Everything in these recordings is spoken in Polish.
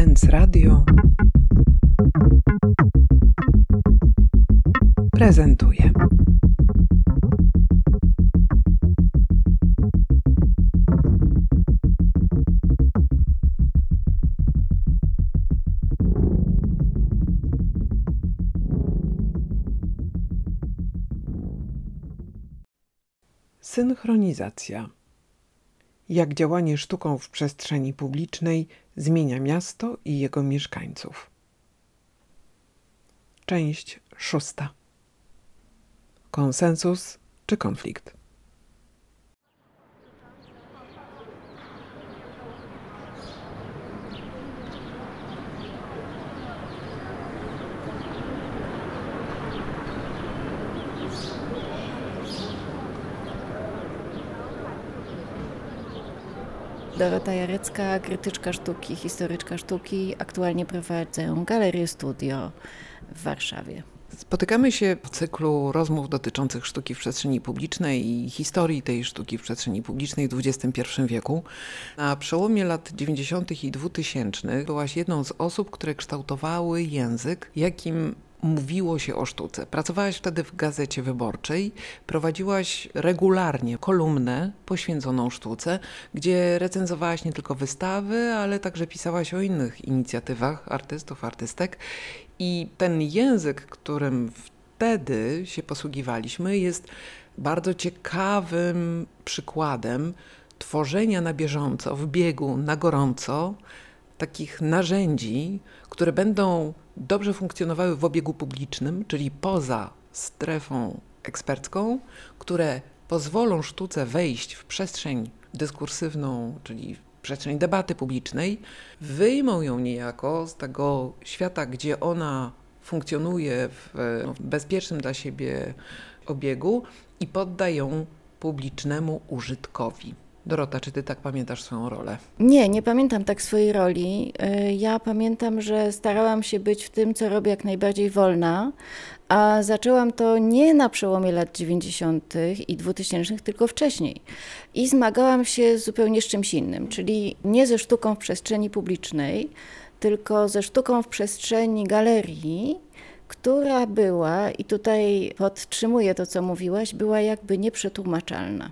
Sens Radio prezentuje. Synchronizacja. Jak działanie sztuką w przestrzeni publicznej zmienia miasto i jego mieszkańców. Część szósta. Konsensus czy konflikt? Dorota Jarecka, krytyczka sztuki, historyczka sztuki. Aktualnie prowadzę galerię studio w Warszawie. Spotykamy się w cyklu rozmów dotyczących sztuki w przestrzeni publicznej i historii tej sztuki w przestrzeni publicznej w XXI wieku. Na przełomie lat 90. i 2000 byłaś jedną z osób, które kształtowały język, jakim mówiło się o sztuce. Pracowałaś wtedy w gazecie wyborczej, prowadziłaś regularnie kolumnę poświęconą sztuce, gdzie recenzowałaś nie tylko wystawy, ale także pisałaś o innych inicjatywach artystów, artystek. I ten język, którym wtedy się posługiwaliśmy, jest bardzo ciekawym przykładem tworzenia na bieżąco, w biegu, na gorąco, takich narzędzi, które będą dobrze funkcjonowały w obiegu publicznym, czyli poza strefą ekspercką, które pozwolą sztuce wejść w przestrzeń dyskursywną, czyli w przestrzeń debaty publicznej, wyjmą ją niejako z tego świata, gdzie ona funkcjonuje w no, bezpiecznym dla siebie obiegu i poddają publicznemu użytkowi. Dorota, czy ty tak pamiętasz swoją rolę? Nie, nie pamiętam tak swojej roli. Y, ja pamiętam, że starałam się być w tym, co robię, jak najbardziej wolna, a zaczęłam to nie na przełomie lat 90. i 2000, tylko wcześniej. I zmagałam się zupełnie z czymś innym, czyli nie ze sztuką w przestrzeni publicznej, tylko ze sztuką w przestrzeni galerii, która była, i tutaj podtrzymuję to, co mówiłaś, była jakby nieprzetłumaczalna.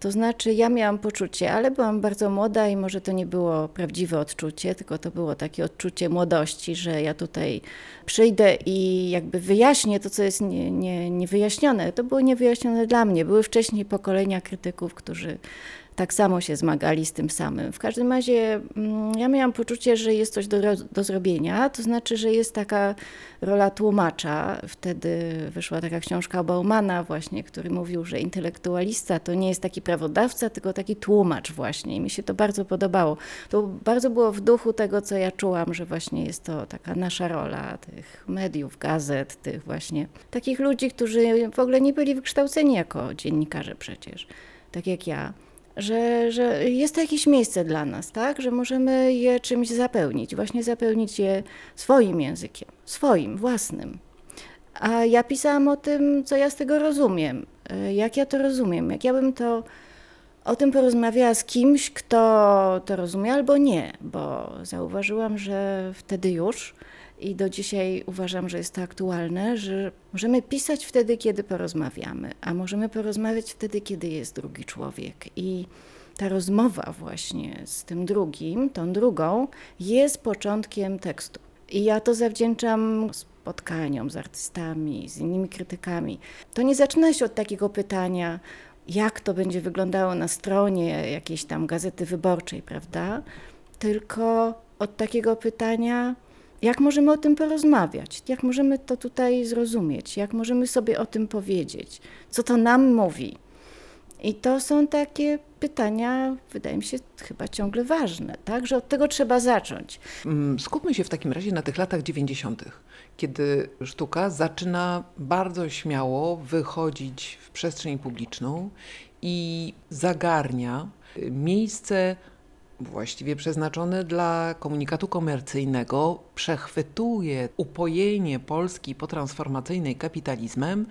To znaczy, ja miałam poczucie, ale byłam bardzo młoda i może to nie było prawdziwe odczucie, tylko to było takie odczucie młodości, że ja tutaj przyjdę i jakby wyjaśnię to, co jest nie, nie, niewyjaśnione. To było niewyjaśnione dla mnie. Były wcześniej pokolenia krytyków, którzy tak samo się zmagali z tym samym. W każdym razie mm, ja miałam poczucie, że jest coś do, do zrobienia, to znaczy, że jest taka rola tłumacza. Wtedy wyszła taka książka Baumana właśnie, który mówił, że intelektualista to nie jest taki prawodawca, tylko taki tłumacz właśnie i mi się to bardzo podobało. To bardzo było w duchu tego, co ja czułam, że właśnie jest to taka nasza rola tych mediów, gazet, tych właśnie takich ludzi, którzy w ogóle nie byli wykształceni jako dziennikarze przecież, tak jak ja że, że jest to jakieś miejsce dla nas, tak? że możemy je czymś zapełnić, właśnie zapełnić je swoim językiem, swoim, własnym. A ja pisałam o tym, co ja z tego rozumiem, e, jak ja to rozumiem, jak ja bym to o tym porozmawiała z kimś, kto to rozumie albo nie, bo zauważyłam, że wtedy już i do dzisiaj uważam, że jest to aktualne, że możemy pisać wtedy, kiedy porozmawiamy, a możemy porozmawiać wtedy, kiedy jest drugi człowiek. I ta rozmowa właśnie z tym drugim, tą drugą, jest początkiem tekstu. I ja to zawdzięczam spotkaniom z artystami, z innymi krytykami. To nie zaczyna się od takiego pytania, jak to będzie wyglądało na stronie jakiejś tam gazety wyborczej, prawda? Tylko od takiego pytania, jak możemy o tym porozmawiać? Jak możemy to tutaj zrozumieć? Jak możemy sobie o tym powiedzieć? Co to nam mówi? I to są takie pytania, wydaje mi się, chyba ciągle ważne, tak? Że od tego trzeba zacząć. Mm, skupmy się w takim razie na tych latach 90., kiedy sztuka zaczyna bardzo śmiało wychodzić w przestrzeń publiczną i zagarnia miejsce właściwie przeznaczony dla komunikatu komercyjnego, przechwytuje upojenie Polski potransformacyjnej kapitalizmem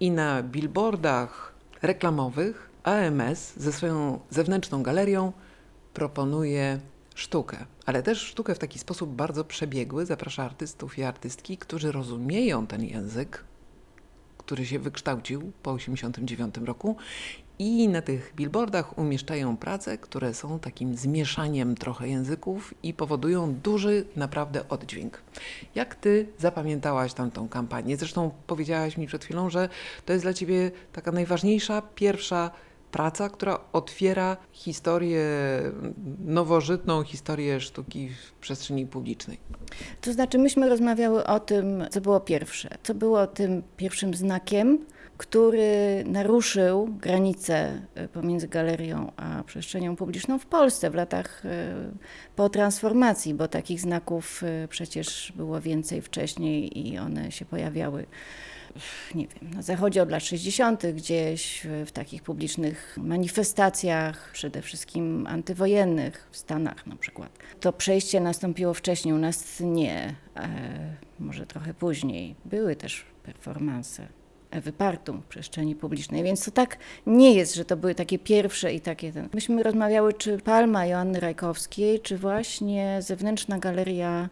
i na billboardach reklamowych AMS ze swoją zewnętrzną galerią proponuje sztukę, ale też sztukę w taki sposób bardzo przebiegły. Zaprasza artystów i artystki, którzy rozumieją ten język, który się wykształcił po 1989 roku i na tych billboardach umieszczają prace, które są takim zmieszaniem trochę języków i powodują duży naprawdę oddźwięk. Jak ty zapamiętałaś tamtą kampanię? Zresztą powiedziałaś mi przed chwilą, że to jest dla ciebie taka najważniejsza, pierwsza praca, która otwiera historię nowożytną, historię sztuki w przestrzeni publicznej. To znaczy, myśmy rozmawiały o tym, co było pierwsze, co było tym pierwszym znakiem, który naruszył granice e, pomiędzy galerią a przestrzenią publiczną w Polsce w latach e, po transformacji, bo takich znaków e, przecież było więcej wcześniej i one się pojawiały nie wiem, na zachodzie od lat 60., gdzieś w takich publicznych manifestacjach, przede wszystkim antywojennych, w Stanach na przykład. To przejście nastąpiło wcześniej, u nas nie, może trochę później. Były też performanse. Ewy w przestrzeni publicznej. Więc to tak nie jest, że to były takie pierwsze i takie ten. Myśmy rozmawiały, czy Palma Joanny Rajkowskiej, czy właśnie zewnętrzna galeria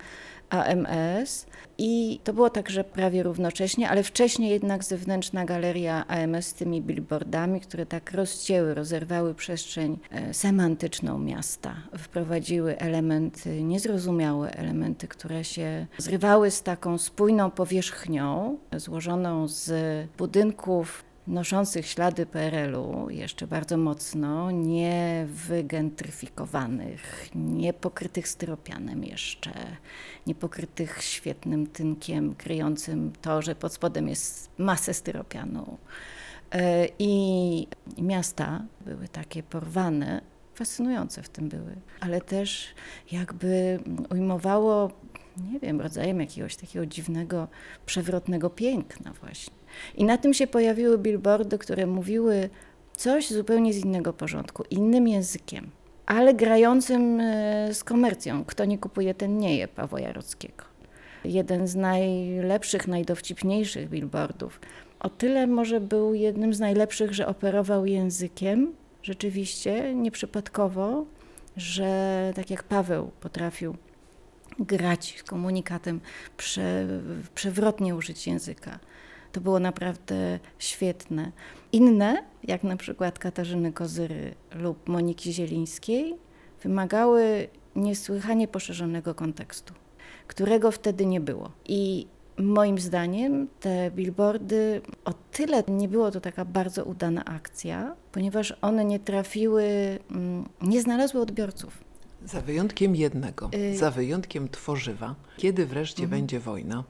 AMS i to było także prawie równocześnie, ale wcześniej jednak zewnętrzna galeria AMS z tymi billboardami, które tak rozcięły, rozerwały przestrzeń e, semantyczną miasta, wprowadziły elementy niezrozumiałe, elementy, które się zrywały z taką spójną powierzchnią złożoną z budynków noszących ślady PRL-u jeszcze bardzo mocno, nie wygentryfikowanych, nie pokrytych styropianem jeszcze, nie pokrytych świetnym tynkiem kryjącym to, że pod spodem jest masę styropianu. E, I miasta były takie porwane, fascynujące w tym były, ale też jakby ujmowało, nie wiem, rodzajem jakiegoś takiego dziwnego, przewrotnego piękna właśnie. I na tym się pojawiły billboardy, które mówiły coś zupełnie z innego porządku, innym językiem, ale grającym e, z komercją. Kto nie kupuje, ten nie je Pawła Jarockiego. Jeden z najlepszych, najdowcipniejszych billboardów. O tyle może był jednym z najlepszych, że operował językiem, rzeczywiście, nieprzypadkowo, że tak jak Paweł potrafił grać z komunikatem, prze, przewrotnie użyć języka. To było naprawdę świetne. Inne, jak na przykład Katarzyny Kozyry lub Moniki Zielińskiej, wymagały niesłychanie poszerzonego kontekstu, którego wtedy nie było. I moim zdaniem te billboardy o tyle nie było to taka bardzo udana akcja, ponieważ one nie trafiły, mm, nie znalazły odbiorców. Za wyjątkiem jednego, y za wyjątkiem tworzywa, kiedy wreszcie mhm. będzie wojna,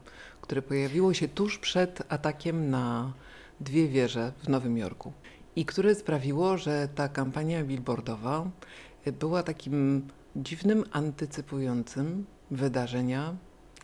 które pojawiło się tuż przed atakiem na dwie wieże w Nowym Jorku i które sprawiło, że ta kampania billboardowa była takim dziwnym, antycypującym wydarzenia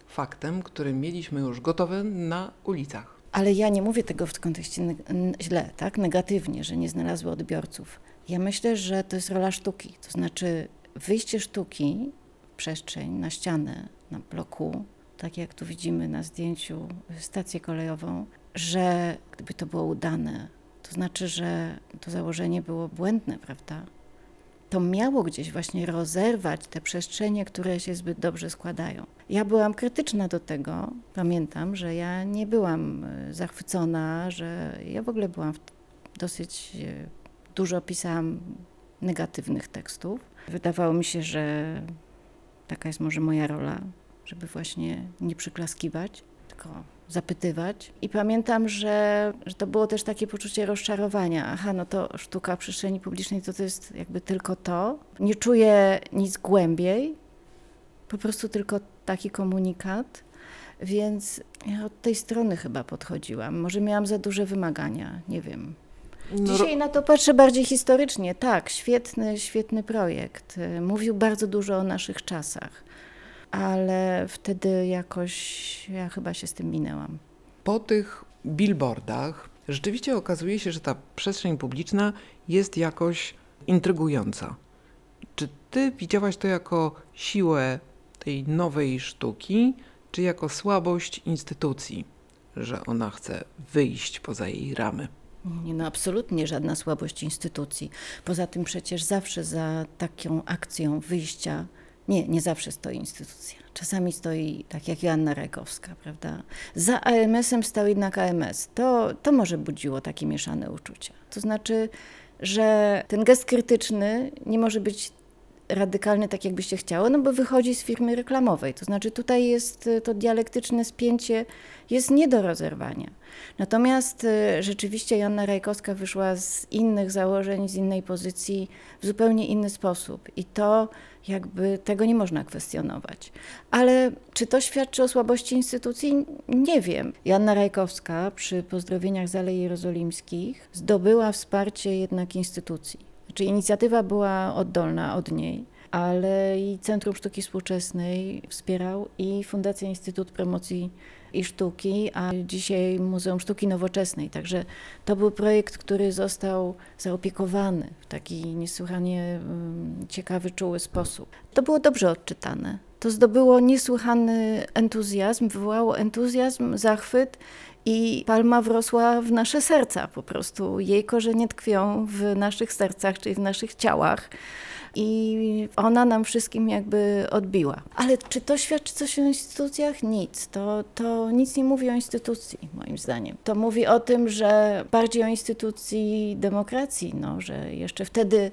faktem, który mieliśmy już gotowy na ulicach. Ale ja nie mówię tego w kontekście źle, tak, negatywnie, że nie znalazły odbiorców. Ja myślę, że to jest rola sztuki, to znaczy wyjście sztuki w przestrzeń, na ścianę, na bloku, tak jak tu widzimy na zdjęciu stację kolejową, że gdyby to było udane, to znaczy, że to założenie było błędne, prawda? To miało gdzieś właśnie rozerwać te przestrzenie, które się zbyt dobrze składają. Ja byłam krytyczna do tego. Pamiętam, że ja nie byłam e, zachwycona, że ja w ogóle byłam dosyć e, dużo pisałam negatywnych tekstów. Wydawało mi się, że taka jest może moja rola, żeby właśnie nie przyklaskiwać, tylko zapytywać. I pamiętam, że, że to było też takie poczucie rozczarowania. Aha, no to sztuka przestrzeni publicznej to, to jest jakby tylko to. Nie czuję nic głębiej, po prostu tylko taki komunikat. Więc ja od tej strony chyba podchodziłam. Może miałam za duże wymagania, nie wiem. No, Dzisiaj na to patrzę bardziej historycznie. Tak, świetny, świetny projekt. Mówił bardzo dużo o naszych czasach ale wtedy jakoś ja chyba się z tym minęłam. Po tych billboardach rzeczywiście okazuje się, że ta przestrzeń publiczna jest jakoś intrygująca. Czy ty widziałaś to jako siłę tej nowej sztuki, czy jako słabość instytucji, że ona chce wyjść poza jej ramy? Nie, no absolutnie żadna słabość instytucji. Poza tym przecież zawsze za taką akcją wyjścia Nie, nie zawsze stoi instytucja. Czasami stoi tak jak Joanna Rajkowska, prawda? Za AMS-em stał jednak AMS. To, to może budziło takie mieszane uczucia. To znaczy, że ten gest krytyczny nie może być radykalny tak, jakbyście chciało, no bo wychodzi z firmy reklamowej. To znaczy tutaj jest y, to dialektyczne spięcie jest nie do rozerwania. Natomiast y, rzeczywiście Joanna Rajkowska wyszła z innych założeń, z innej pozycji w zupełnie inny sposób i to jakby tego nie można kwestionować. Ale czy to świadczy o słabości instytucji? Nie wiem. Joanna Rajkowska przy pozdrowieniach z Alei Jerozolimskich zdobyła wsparcie jednak instytucji. Znaczy inicjatywa była oddolna od niej, ale i Centrum Sztuki Współczesnej wspierał i Fundacja Instytut Promocji i Sztuki, a dzisiaj Muzeum Sztuki Nowoczesnej. Także to był projekt, który został zaopiekowany w taki niesłychanie um, ciekawy, czuły sposób. To było dobrze odczytane. To zdobyło niesłychany entuzjazm, wywołało entuzjazm, zachwyt i palma wrosła w nasze serca po prostu. Jej korzenie tkwią w naszych sercach, czyli w naszych ciałach. I ona nam wszystkim jakby odbiła. Ale czy to świadczy coś o instytucjach? Nic. To, to nic nie mówi o instytucji, moim zdaniem. To mówi o tym, że bardziej o instytucji demokracji, no, że jeszcze wtedy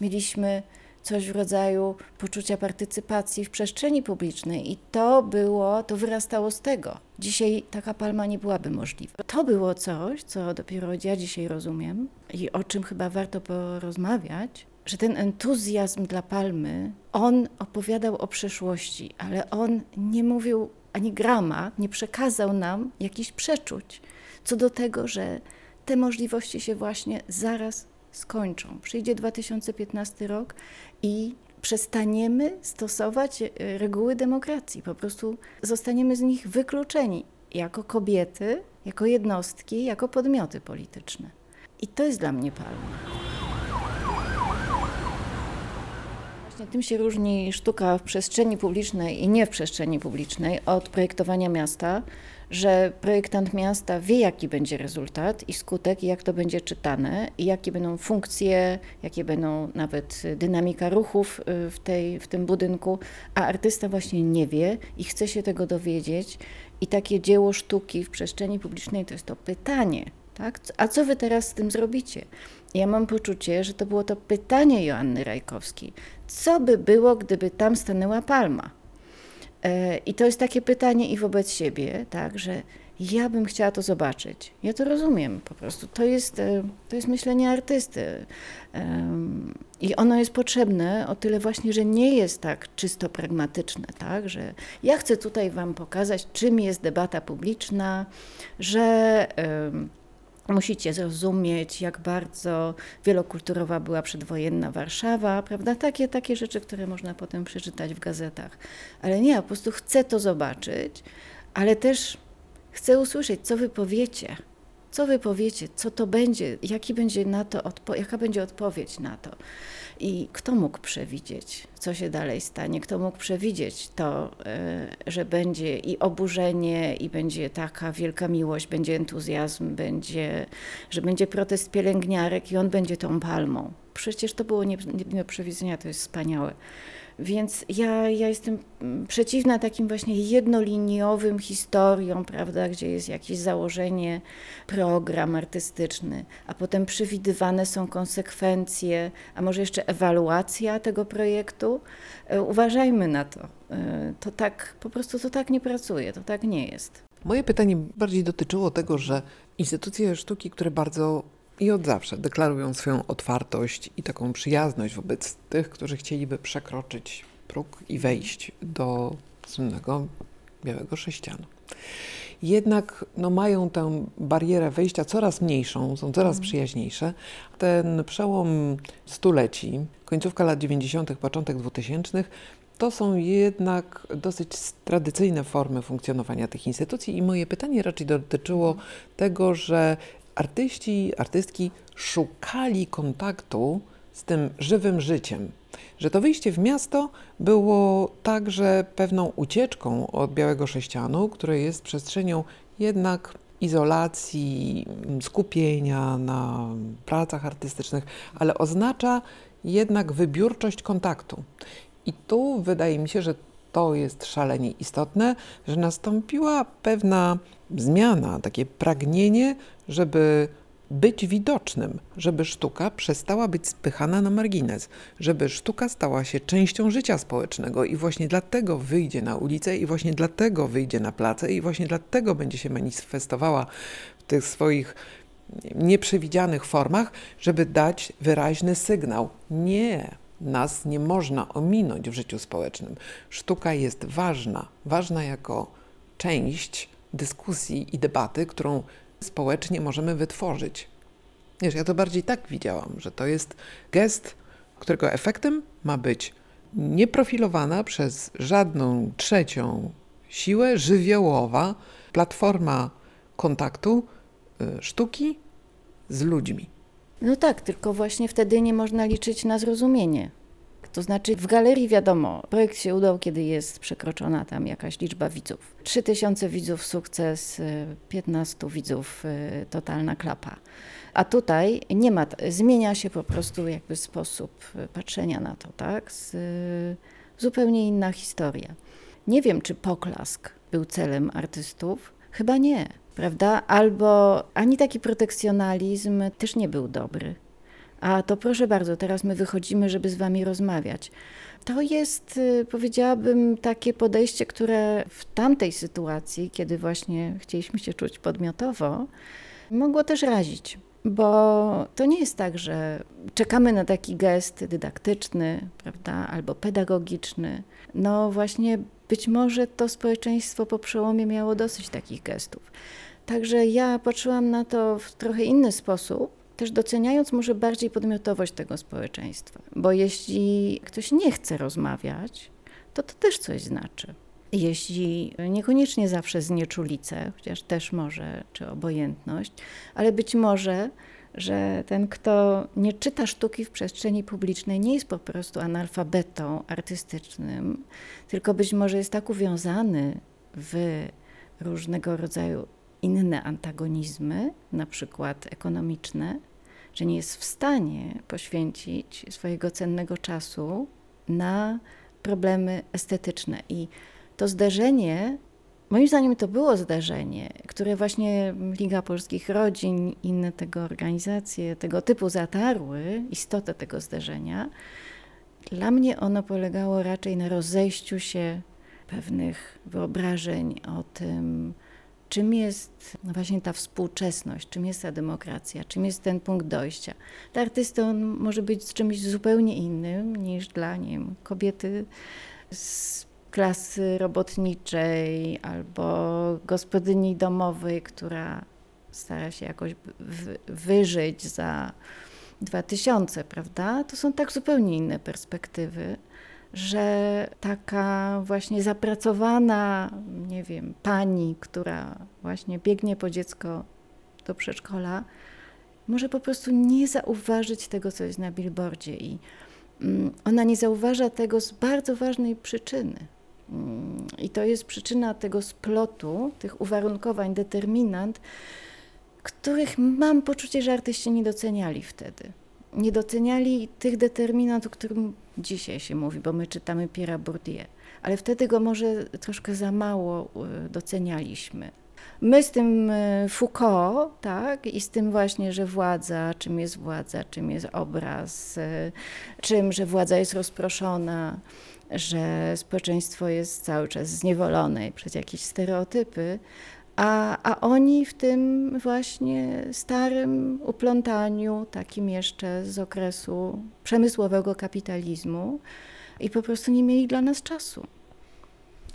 mieliśmy coś w rodzaju poczucia partycypacji w przestrzeni publicznej i to było, to wyrastało z tego. Dzisiaj taka palma nie byłaby możliwa. To było coś, co dopiero ja dzisiaj rozumiem i o czym chyba warto porozmawiać, że ten entuzjazm dla palmy, on opowiadał o przeszłości, ale on nie mówił ani grama, nie przekazał nam jakichś przeczuć co do tego, że te możliwości się właśnie zaraz skończą. Przyjdzie 2015 rok i przestaniemy stosować e, reguły demokracji. Po prostu zostaniemy z nich wykluczeni jako kobiety, jako jednostki, jako podmioty polityczne. I to jest dla mnie palma. Właśnie tym się różni sztuka w przestrzeni publicznej i nie w przestrzeni publicznej od projektowania miasta, że projektant miasta wie, jaki będzie rezultat i skutek, i jak to będzie czytane, i jakie będą funkcje, jakie będą nawet dynamika ruchów y, w, tej, w tym budynku, a artysta właśnie nie wie i chce się tego dowiedzieć. I takie dzieło sztuki w przestrzeni publicznej to jest to pytanie, tak? A co wy teraz z tym zrobicie? Ja mam poczucie, że to było to pytanie Joanny Rajkowskiej. Co by było, gdyby tam stanęła palma? E, I to jest takie pytanie i wobec siebie, tak, że ja bym chciała to zobaczyć. Ja to rozumiem po prostu. To jest, e, to jest myślenie artysty. I ono jest potrzebne o tyle właśnie, że nie jest tak czysto pragmatyczne, tak, że ja chcę tutaj Wam pokazać, czym jest debata publiczna, że Musicie zrozumieć, jak bardzo wielokulturowa była przedwojenna Warszawa, prawda? Takie, takie rzeczy, które można potem przeczytać w gazetach. Ale nie, po prostu chcę to zobaczyć, ale też chcę usłyszeć, co wy powiecie. Co wy powiecie, co to będzie, jaki będzie na to jaka będzie odpowiedź na to. I kto mógł przewidzieć, co się dalej stanie? Kto mógł przewidzieć to, e, że będzie i oburzenie, i będzie taka wielka miłość, będzie entuzjazm, będzie, że będzie protest pielęgniarek i on będzie tą palmą. Przecież to było nie, nie do przewidzenia, to jest wspaniałe. Więc ja, ja jestem przeciwna takim właśnie jednoliniowym historiom, prawda, gdzie jest jakieś założenie, program artystyczny, a potem przewidywane są konsekwencje, a może jeszcze ewaluacja tego projektu. E, uważajmy na to. E, to tak, po prostu to tak nie pracuje, to tak nie jest. Moje pytanie bardziej dotyczyło tego, że instytucje sztuki, które bardzo i od zawsze deklarują swoją otwartość i taką przyjazność wobec tych, którzy chcieliby przekroczyć próg i wejść do słynnego białego sześcianu. Jednak no, mają tę barierę wejścia coraz mniejszą, są coraz mhm. przyjaźniejsze. Ten przełom stuleci, końcówka lat 90., początek 2000 to są jednak dosyć tradycyjne formy funkcjonowania tych instytucji i moje pytanie raczej dotyczyło mhm. tego, że artyści, artystki szukali kontaktu z tym żywym życiem. Że to wyjście w miasto było także pewną ucieczką od białego sześcianu, które jest przestrzenią jednak izolacji, skupienia na pracach artystycznych, ale oznacza jednak wybiórczość kontaktu. I tu wydaje mi się, że to jest szalenie istotne, że nastąpiła pewna zmiana, takie pragnienie, żeby być widocznym, żeby sztuka przestała być spychana na margines, żeby sztuka stała się częścią życia społecznego i właśnie dlatego wyjdzie na ulicę i właśnie dlatego wyjdzie na place i właśnie dlatego będzie się manifestowała w tych swoich nieprzewidzianych formach, żeby dać wyraźny sygnał. Nie, nas nie można ominąć w życiu społecznym. Sztuka jest ważna, ważna jako część dyskusji i debaty, którą społecznie możemy wytworzyć. Wiesz, ja to bardziej tak widziałam, że to jest gest, którego efektem ma być nieprofilowana przez żadną trzecią siłę żywiołowa platforma kontaktu y, sztuki z ludźmi. No tak, tylko właśnie wtedy nie można liczyć na zrozumienie. To znaczy w galerii wiadomo, projekt się udał, kiedy jest przekroczona tam jakaś liczba widzów. 3000 widzów sukces, 15 widzów y, totalna klapa. A tutaj nie ma, zmienia się po prostu jakby sposób y, patrzenia na to, tak? Z, y, zupełnie inna historia. Nie wiem, czy poklask był celem artystów. Chyba nie, prawda? Albo ani taki protekcjonalizm też nie był dobry. A to proszę bardzo, teraz my wychodzimy, żeby z wami rozmawiać. To jest, powiedziałabym, takie podejście, które w tamtej sytuacji, kiedy właśnie chcieliśmy się czuć podmiotowo, mogło też razić. Bo to nie jest tak, że czekamy na taki gest dydaktyczny, prawda, albo pedagogiczny. No właśnie, być może to społeczeństwo po przełomie miało dosyć takich gestów. Także ja patrzyłam na to w trochę inny sposób, też doceniając może bardziej podmiotowość tego społeczeństwa. Bo jeśli ktoś nie chce rozmawiać, to to też coś znaczy. Jeśli niekoniecznie zawsze znieczulicę, chociaż też może, czy obojętność, ale być może, że ten, kto nie czyta sztuki w przestrzeni publicznej, nie jest po prostu analfabetą artystycznym, tylko być może jest tak uwiązany w różnego rodzaju inne antagonizmy, na przykład ekonomiczne, że nie jest w stanie poświęcić swojego cennego czasu na problemy estetyczne. I to zderzenie, moim zdaniem to było zderzenie, które właśnie Liga Polskich Rodzin, inne tego organizacje tego typu zatarły istotę tego zderzenia. Dla mnie ono polegało raczej na rozejściu się pewnych wyobrażeń o tym, czym jest właśnie ta współczesność, czym jest ta demokracja, czym jest ten punkt dojścia. Dla artysty on może być czymś zupełnie innym niż dla nie wiem, kobiety z klasy robotniczej albo gospodyni domowej, która stara się jakoś wyżyć za 2000, prawda? To są tak zupełnie inne perspektywy że taka właśnie zapracowana, nie wiem, pani, która właśnie biegnie po dziecko do przedszkola, może po prostu nie zauważyć tego, co jest na billboardzie i mm, ona nie zauważa tego z bardzo ważnej przyczyny. Mm, I to jest przyczyna tego splotu, tych uwarunkowań, determinant, których mam poczucie, że artyści nie doceniali wtedy. Nie doceniali tych determinant, o którym dzisiaj się mówi, bo my czytamy Pierre Bourdieu, ale wtedy go może troszkę za mało y, docenialiśmy. My z tym y, Foucault, tak, i z tym właśnie, że władza, czym jest władza, czym jest obraz, y, czym, że władza jest rozproszona, że społeczeństwo jest cały czas zniewolone przez jakieś stereotypy, a, a oni w tym właśnie starym uplątaniu, takim jeszcze z okresu przemysłowego kapitalizmu, i po prostu nie mieli dla nas czasu.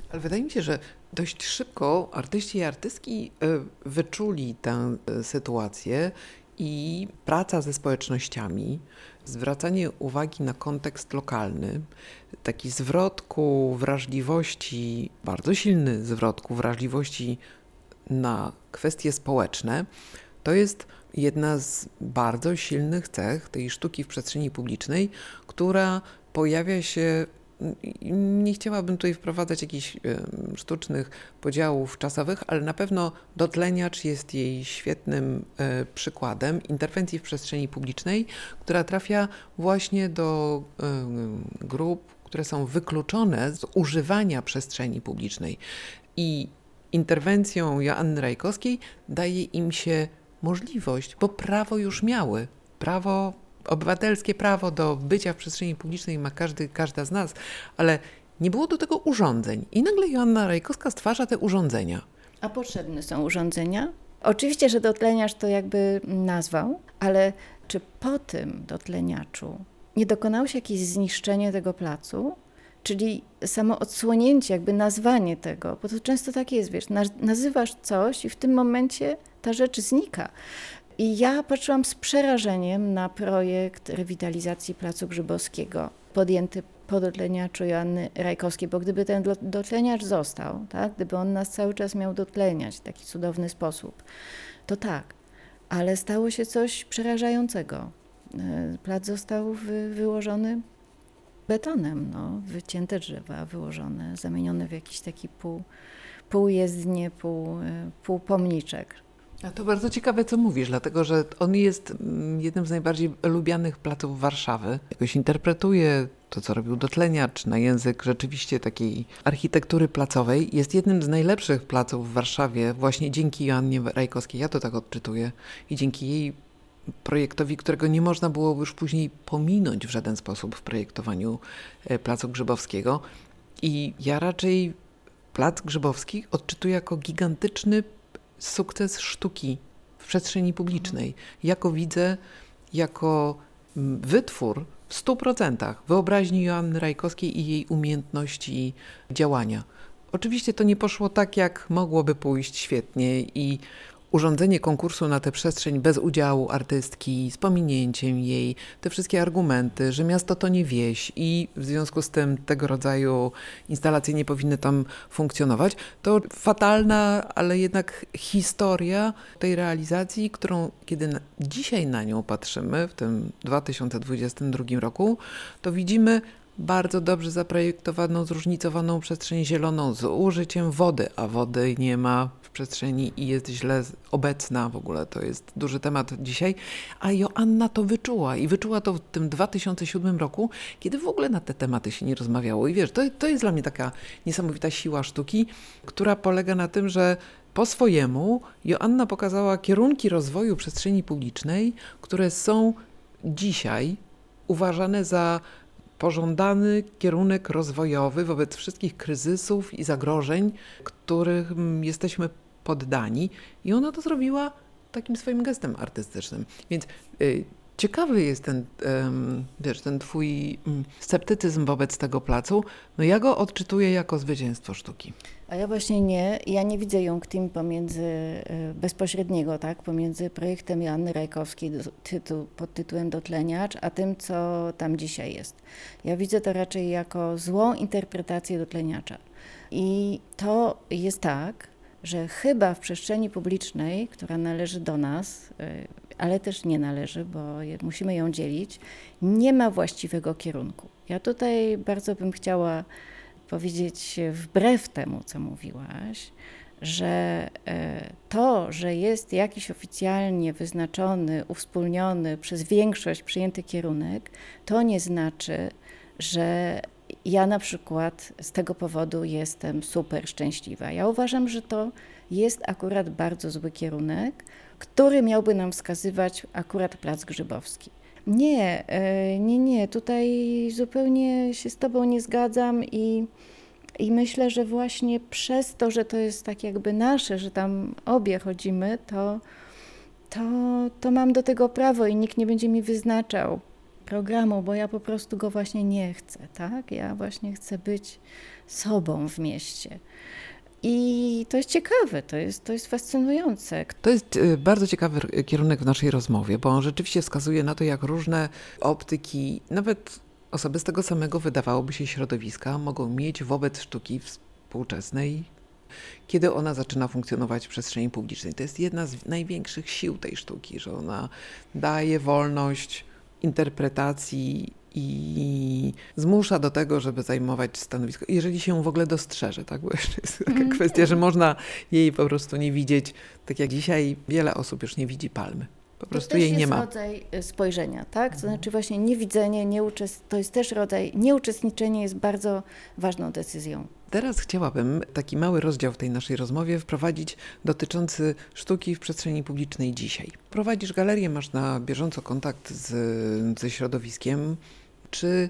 Ale wydaje mi się, że dość szybko artyści i artystki e, wyczuli tę e, sytuację i praca ze społecznościami, zwracanie uwagi na kontekst lokalny, taki zwrot ku wrażliwości, bardzo silny zwrot ku wrażliwości na kwestie społeczne, to jest jedna z bardzo silnych cech tej sztuki w przestrzeni publicznej, która pojawia się nie chciałabym tutaj wprowadzać jakichś sztucznych podziałów czasowych, ale na pewno dotleniacz jest jej świetnym e, przykładem interwencji w przestrzeni publicznej, która trafia właśnie do grup, które są wykluczone z używania przestrzeni publicznej. I interwencją Joanny Rajkowskiej daje im się możliwość, bo prawo już miały. Prawo, obywatelskie prawo do bycia w przestrzeni publicznej ma każdy, każda z nas, ale nie było do tego urządzeń. I nagle Joanna Rajkowska stwarza te urządzenia. A potrzebne są urządzenia? Oczywiście, że dotleniacz to jakby nazwał, ale czy po tym dotleniaczu nie dokonało się jakieś zniszczenie tego placu? Czyli samo odsłonięcie, jakby nazwanie tego, bo to często tak jest, wiesz, naz- nazywasz coś i w tym momencie ta rzecz znika. I ja patrzyłam z przerażeniem na projekt rewitalizacji Placu Grzybowskiego, podjęty po dotleniaczu Joanny Rajkowskiej, bo gdyby ten dotleniacz został, tak, gdyby on nas cały czas miał dotleniać w taki cudowny sposób, to tak, ale stało się coś przerażającego. E, Plac został wy, wyłożony betonem, no, wycięte drzewa, wyłożone, zamienione w jakiś taki pół, pół jezdnie, pół, e, pół pomniczek. A to bardzo ciekawe, co mówisz, dlatego że on jest mm, jednym z najbardziej lubianych placów Warszawy. Jakoś interpretuje to, co robił Dotleniacz na język rzeczywiście takiej architektury placowej. Jest jednym z najlepszych placów w Warszawie właśnie dzięki Joannie Rajkowskiej. Ja to tak odczytuję. I dzięki jej projektowi, którego nie można było już później pominąć w żaden sposób w projektowaniu e, Placu Grzybowskiego. I ja raczej Plac Grzybowski odczytuję jako gigantyczny sukces sztuki w przestrzeni publicznej. Jako widzę, jako mm, wytwór w stu procentach wyobraźni Joanny Rajkowskiej i jej umiejętności działania. Oczywiście to nie poszło tak, jak mogłoby pójść świetnie i urządzenie konkursu na tę przestrzeń bez udziału artystki, z pominięciem jej, te wszystkie argumenty, że miasto to nie wieś i w związku z tym tego rodzaju instalacje nie powinny tam funkcjonować, to fatalna, ale jednak historia tej realizacji, którą kiedy na, dzisiaj na nią patrzymy, w tym 2022 roku, to widzimy bardzo dobrze zaprojektowaną, zróżnicowaną przestrzeń zieloną z użyciem wody, a wody nie ma w przestrzeni i jest źle obecna w ogóle. To jest duży temat dzisiaj. A Joanna to wyczuła i wyczuła to w tym 2007 roku, kiedy w ogóle na te tematy się nie rozmawiało. I wiesz, to, to jest dla mnie taka niesamowita siła sztuki, która polega na tym, że po swojemu Joanna pokazała kierunki rozwoju przestrzeni publicznej, które są dzisiaj uważane za pożądany kierunek rozwojowy wobec wszystkich kryzysów i zagrożeń, których mm, jesteśmy poddani. I ona to zrobiła takim swoim gestem artystycznym. Więc y, ciekawy jest ten, wiesz, ten twój mm, sceptycyzm wobec tego placu. No ja go odczytuję jako zwycięstwo sztuki. A ja właśnie nie, ja nie widzę jąktim pomiędzy e, bezpośredniego, tak, pomiędzy projektem Joanny Rajkowskiej tytuł, pod tytułem Dotleniacz, a tym, co tam dzisiaj jest. Ja widzę to raczej jako złą interpretację dotleniacza. I to jest tak, że chyba w przestrzeni publicznej, która należy do nas, e, ale też nie należy, bo musimy ją dzielić, nie ma właściwego kierunku. Ja tutaj bardzo bym chciała powiedzieć wbrew temu, co mówiłaś, że e, to, że jest jakiś oficjalnie wyznaczony, uwspólniony przez większość przyjęty kierunek, to nie znaczy, że ja na przykład z tego powodu jestem super szczęśliwa. Ja uważam, że to jest akurat bardzo zły kierunek, który miałby nam wskazywać akurat Plac Grzybowski. Nie, e, nie, nie, tutaj zupełnie się z Tobą nie zgadzam i, i myślę, że właśnie przez to, że to jest tak jakby nasze, że tam obie chodzimy, to, to, to mam do tego prawo i nikt nie będzie mi wyznaczał programu, bo ja po prostu go właśnie nie chcę, tak? Ja właśnie chcę być sobą w mieście. I to jest ciekawe, to jest, to jest fascynujące. To jest y, bardzo ciekawy kierunek w naszej rozmowie, bo on rzeczywiście wskazuje na to, jak różne optyki, nawet osoby z tego samego wydawałoby się środowiska, mogą mieć wobec sztuki współczesnej, kiedy ona zaczyna funkcjonować w przestrzeni publicznej. To jest jedna z największych sił tej sztuki, że ona daje wolność interpretacji i zmusza do tego, żeby zajmować stanowisko, jeżeli się w ogóle dostrzeże, tak? Bo jeszcze jest taka Mhm. kwestia, że można jej po prostu nie widzieć, tak jak dzisiaj wiele osób już nie widzi palmy. Po To prostu jej nie jest ma. rodzaj y, spojrzenia, tak? To znaczy właśnie niewidzenie, nieuczest... to jest też rodzaj, nieuczestniczenie jest bardzo ważną decyzją. Teraz chciałabym taki mały rozdział w tej naszej rozmowie wprowadzić dotyczący sztuki w przestrzeni publicznej dzisiaj. Prowadzisz galerię, masz na bieżąco kontakt z, ze środowiskiem. Czy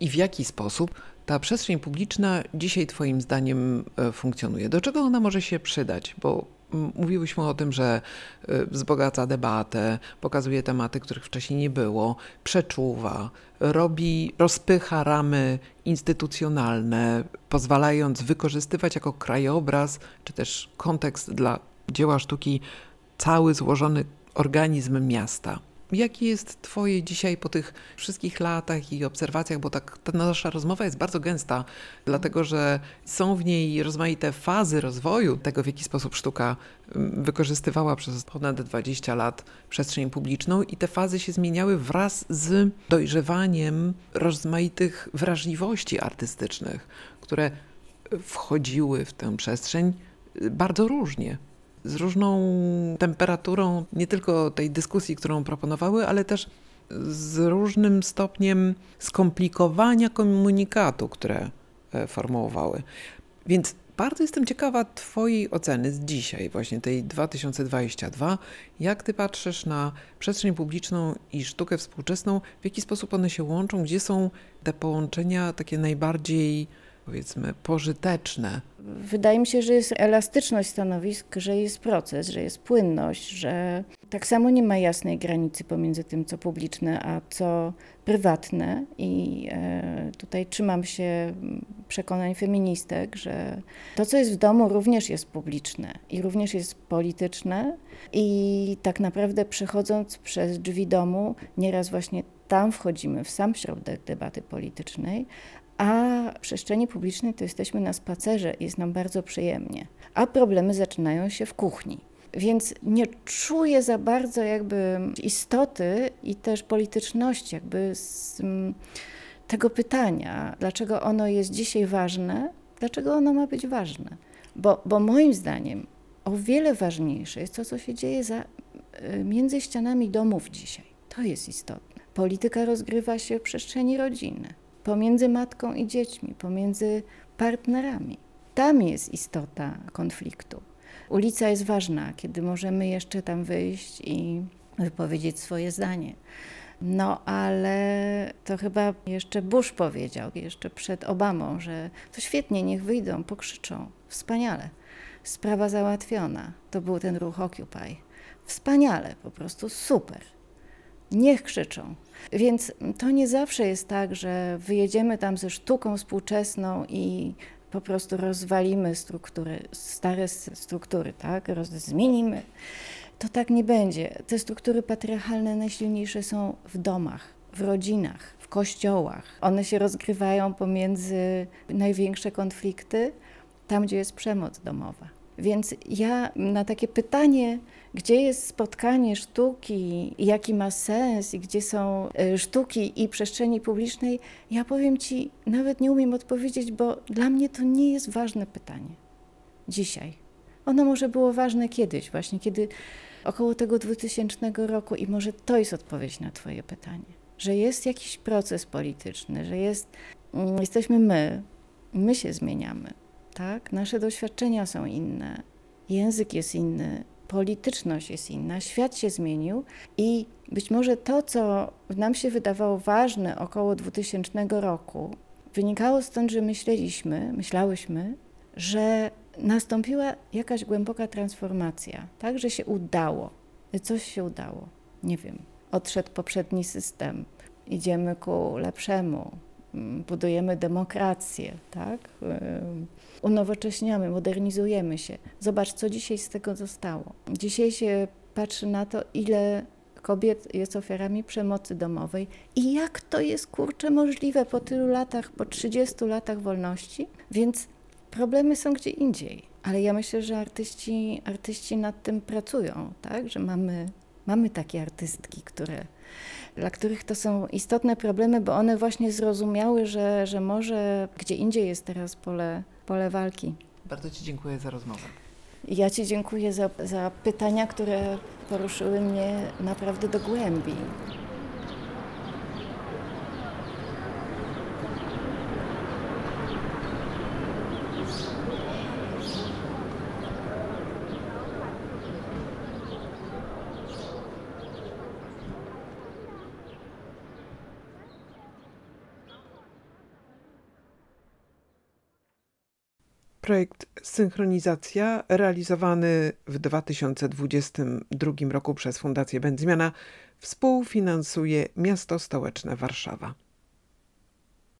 i w jaki sposób ta przestrzeń publiczna dzisiaj Twoim zdaniem e, funkcjonuje? Do czego ona może się przydać? Bo mówiłyśmy o tym, że e, wzbogaca debatę, pokazuje tematy, których wcześniej nie było, przeczuwa, robi, rozpycha ramy instytucjonalne, pozwalając wykorzystywać jako krajobraz czy też kontekst dla dzieła sztuki cały złożony organizm miasta. Jakie jest Twoje dzisiaj po tych wszystkich latach i obserwacjach, bo tak ta nasza rozmowa jest bardzo gęsta, dlatego że są w niej rozmaite fazy rozwoju tego, w jaki sposób sztuka mm, wykorzystywała przez ponad 20 lat przestrzeń publiczną i te fazy się zmieniały wraz z dojrzewaniem rozmaitych wrażliwości artystycznych, które wchodziły w tę przestrzeń bardzo różnie z różną temperaturą nie tylko tej dyskusji, którą proponowały, ale też z różnym stopniem skomplikowania komunikatu, które e, formułowały. Więc bardzo jestem ciekawa Twojej oceny z dzisiaj, właśnie tej 2022. Jak Ty patrzysz na przestrzeń publiczną i sztukę współczesną? W jaki sposób one się łączą? Gdzie są te połączenia takie najbardziej, powiedzmy, pożyteczne? Wydaje mi się, że jest elastyczność stanowisk, że jest proces, że jest płynność, że tak samo nie ma jasnej granicy pomiędzy tym, co publiczne, a co prywatne. I e, tutaj trzymam się mm, przekonań feministek, że to, co jest w domu, również jest publiczne i również jest polityczne. I tak naprawdę przechodząc przez drzwi domu, nieraz właśnie tam wchodzimy w sam środek debaty politycznej, a w przestrzeni publicznej to jesteśmy na spacerze i jest nam bardzo przyjemnie. A problemy zaczynają się w kuchni. Więc nie czuję za bardzo jakby istoty i też polityczności jakby z mm, tego pytania, dlaczego ono jest dzisiaj ważne, dlaczego ono ma być ważne. Bo, bo moim zdaniem o wiele ważniejsze jest to, co się dzieje za, y, między ścianami domów dzisiaj. To jest istotne. Polityka rozgrywa się w przestrzeni rodziny pomiędzy matką i dziećmi, pomiędzy partnerami. Tam jest istota konfliktu. Ulica jest ważna, kiedy możemy jeszcze tam wyjść i wypowiedzieć swoje zdanie. No, ale to chyba jeszcze Bush powiedział, jeszcze przed Obamą, że to świetnie, niech wyjdą, pokrzyczą. Wspaniale. Sprawa załatwiona. To był ten ruch Occupy. Wspaniale, po prostu super. Niech krzyczą. Więc to nie zawsze jest tak, że wyjedziemy tam ze sztuką współczesną i po prostu rozwalimy struktury, stare struktury, tak? Zmienimy. To tak nie będzie. Te struktury patriarchalne najsilniejsze są w domach, w rodzinach, w kościołach. One się rozgrywają pomiędzy największe konflikty, tam gdzie jest przemoc domowa. Więc ja na takie pytanie, gdzie jest spotkanie sztuki, jaki ma sens i gdzie są sztuki i przestrzeni publicznej, ja powiem Ci, nawet nie umiem odpowiedzieć, bo dla mnie to nie jest ważne pytanie. Dzisiaj. Ono może było ważne kiedyś, właśnie kiedy około tego 2000 roku i może to jest odpowiedź na Twoje pytanie, że jest jakiś proces polityczny, że jest, jesteśmy my, my się zmieniamy, tak? Nasze doświadczenia są inne, język jest inny, polityczność jest inna, świat się zmienił i być może to, co nam się wydawało ważne około 2000 roku, wynikało stąd, że myśleliśmy, myślałyśmy, że nastąpiła jakaś głęboka transformacja, tak, że się udało, coś się udało. Nie wiem, odszedł poprzedni system, idziemy ku lepszemu, budujemy demokrację, tak? Unowocześniamy, modernizujemy się. Zobacz, co dzisiaj z tego zostało. Dzisiaj się patrzy na to, ile kobiet jest ofiarami przemocy domowej i jak to jest kurczę możliwe po tylu latach, po 30 latach wolności. Więc problemy są gdzie indziej. Ale ja myślę, że artyści, artyści nad tym pracują, tak? Że mamy, mamy takie artystki, które dla których to są istotne problemy, bo one właśnie zrozumiały, że, że może gdzie indziej jest teraz pole, pole walki. Bardzo Ci dziękuję za rozmowę. Ja Ci dziękuję za, za pytania, które poruszyły mnie naprawdę do głębi. Projekt Synchronizacja, realizowany w 2022 roku przez Fundację Będzmiana, współfinansuje miasto stołeczne Warszawa.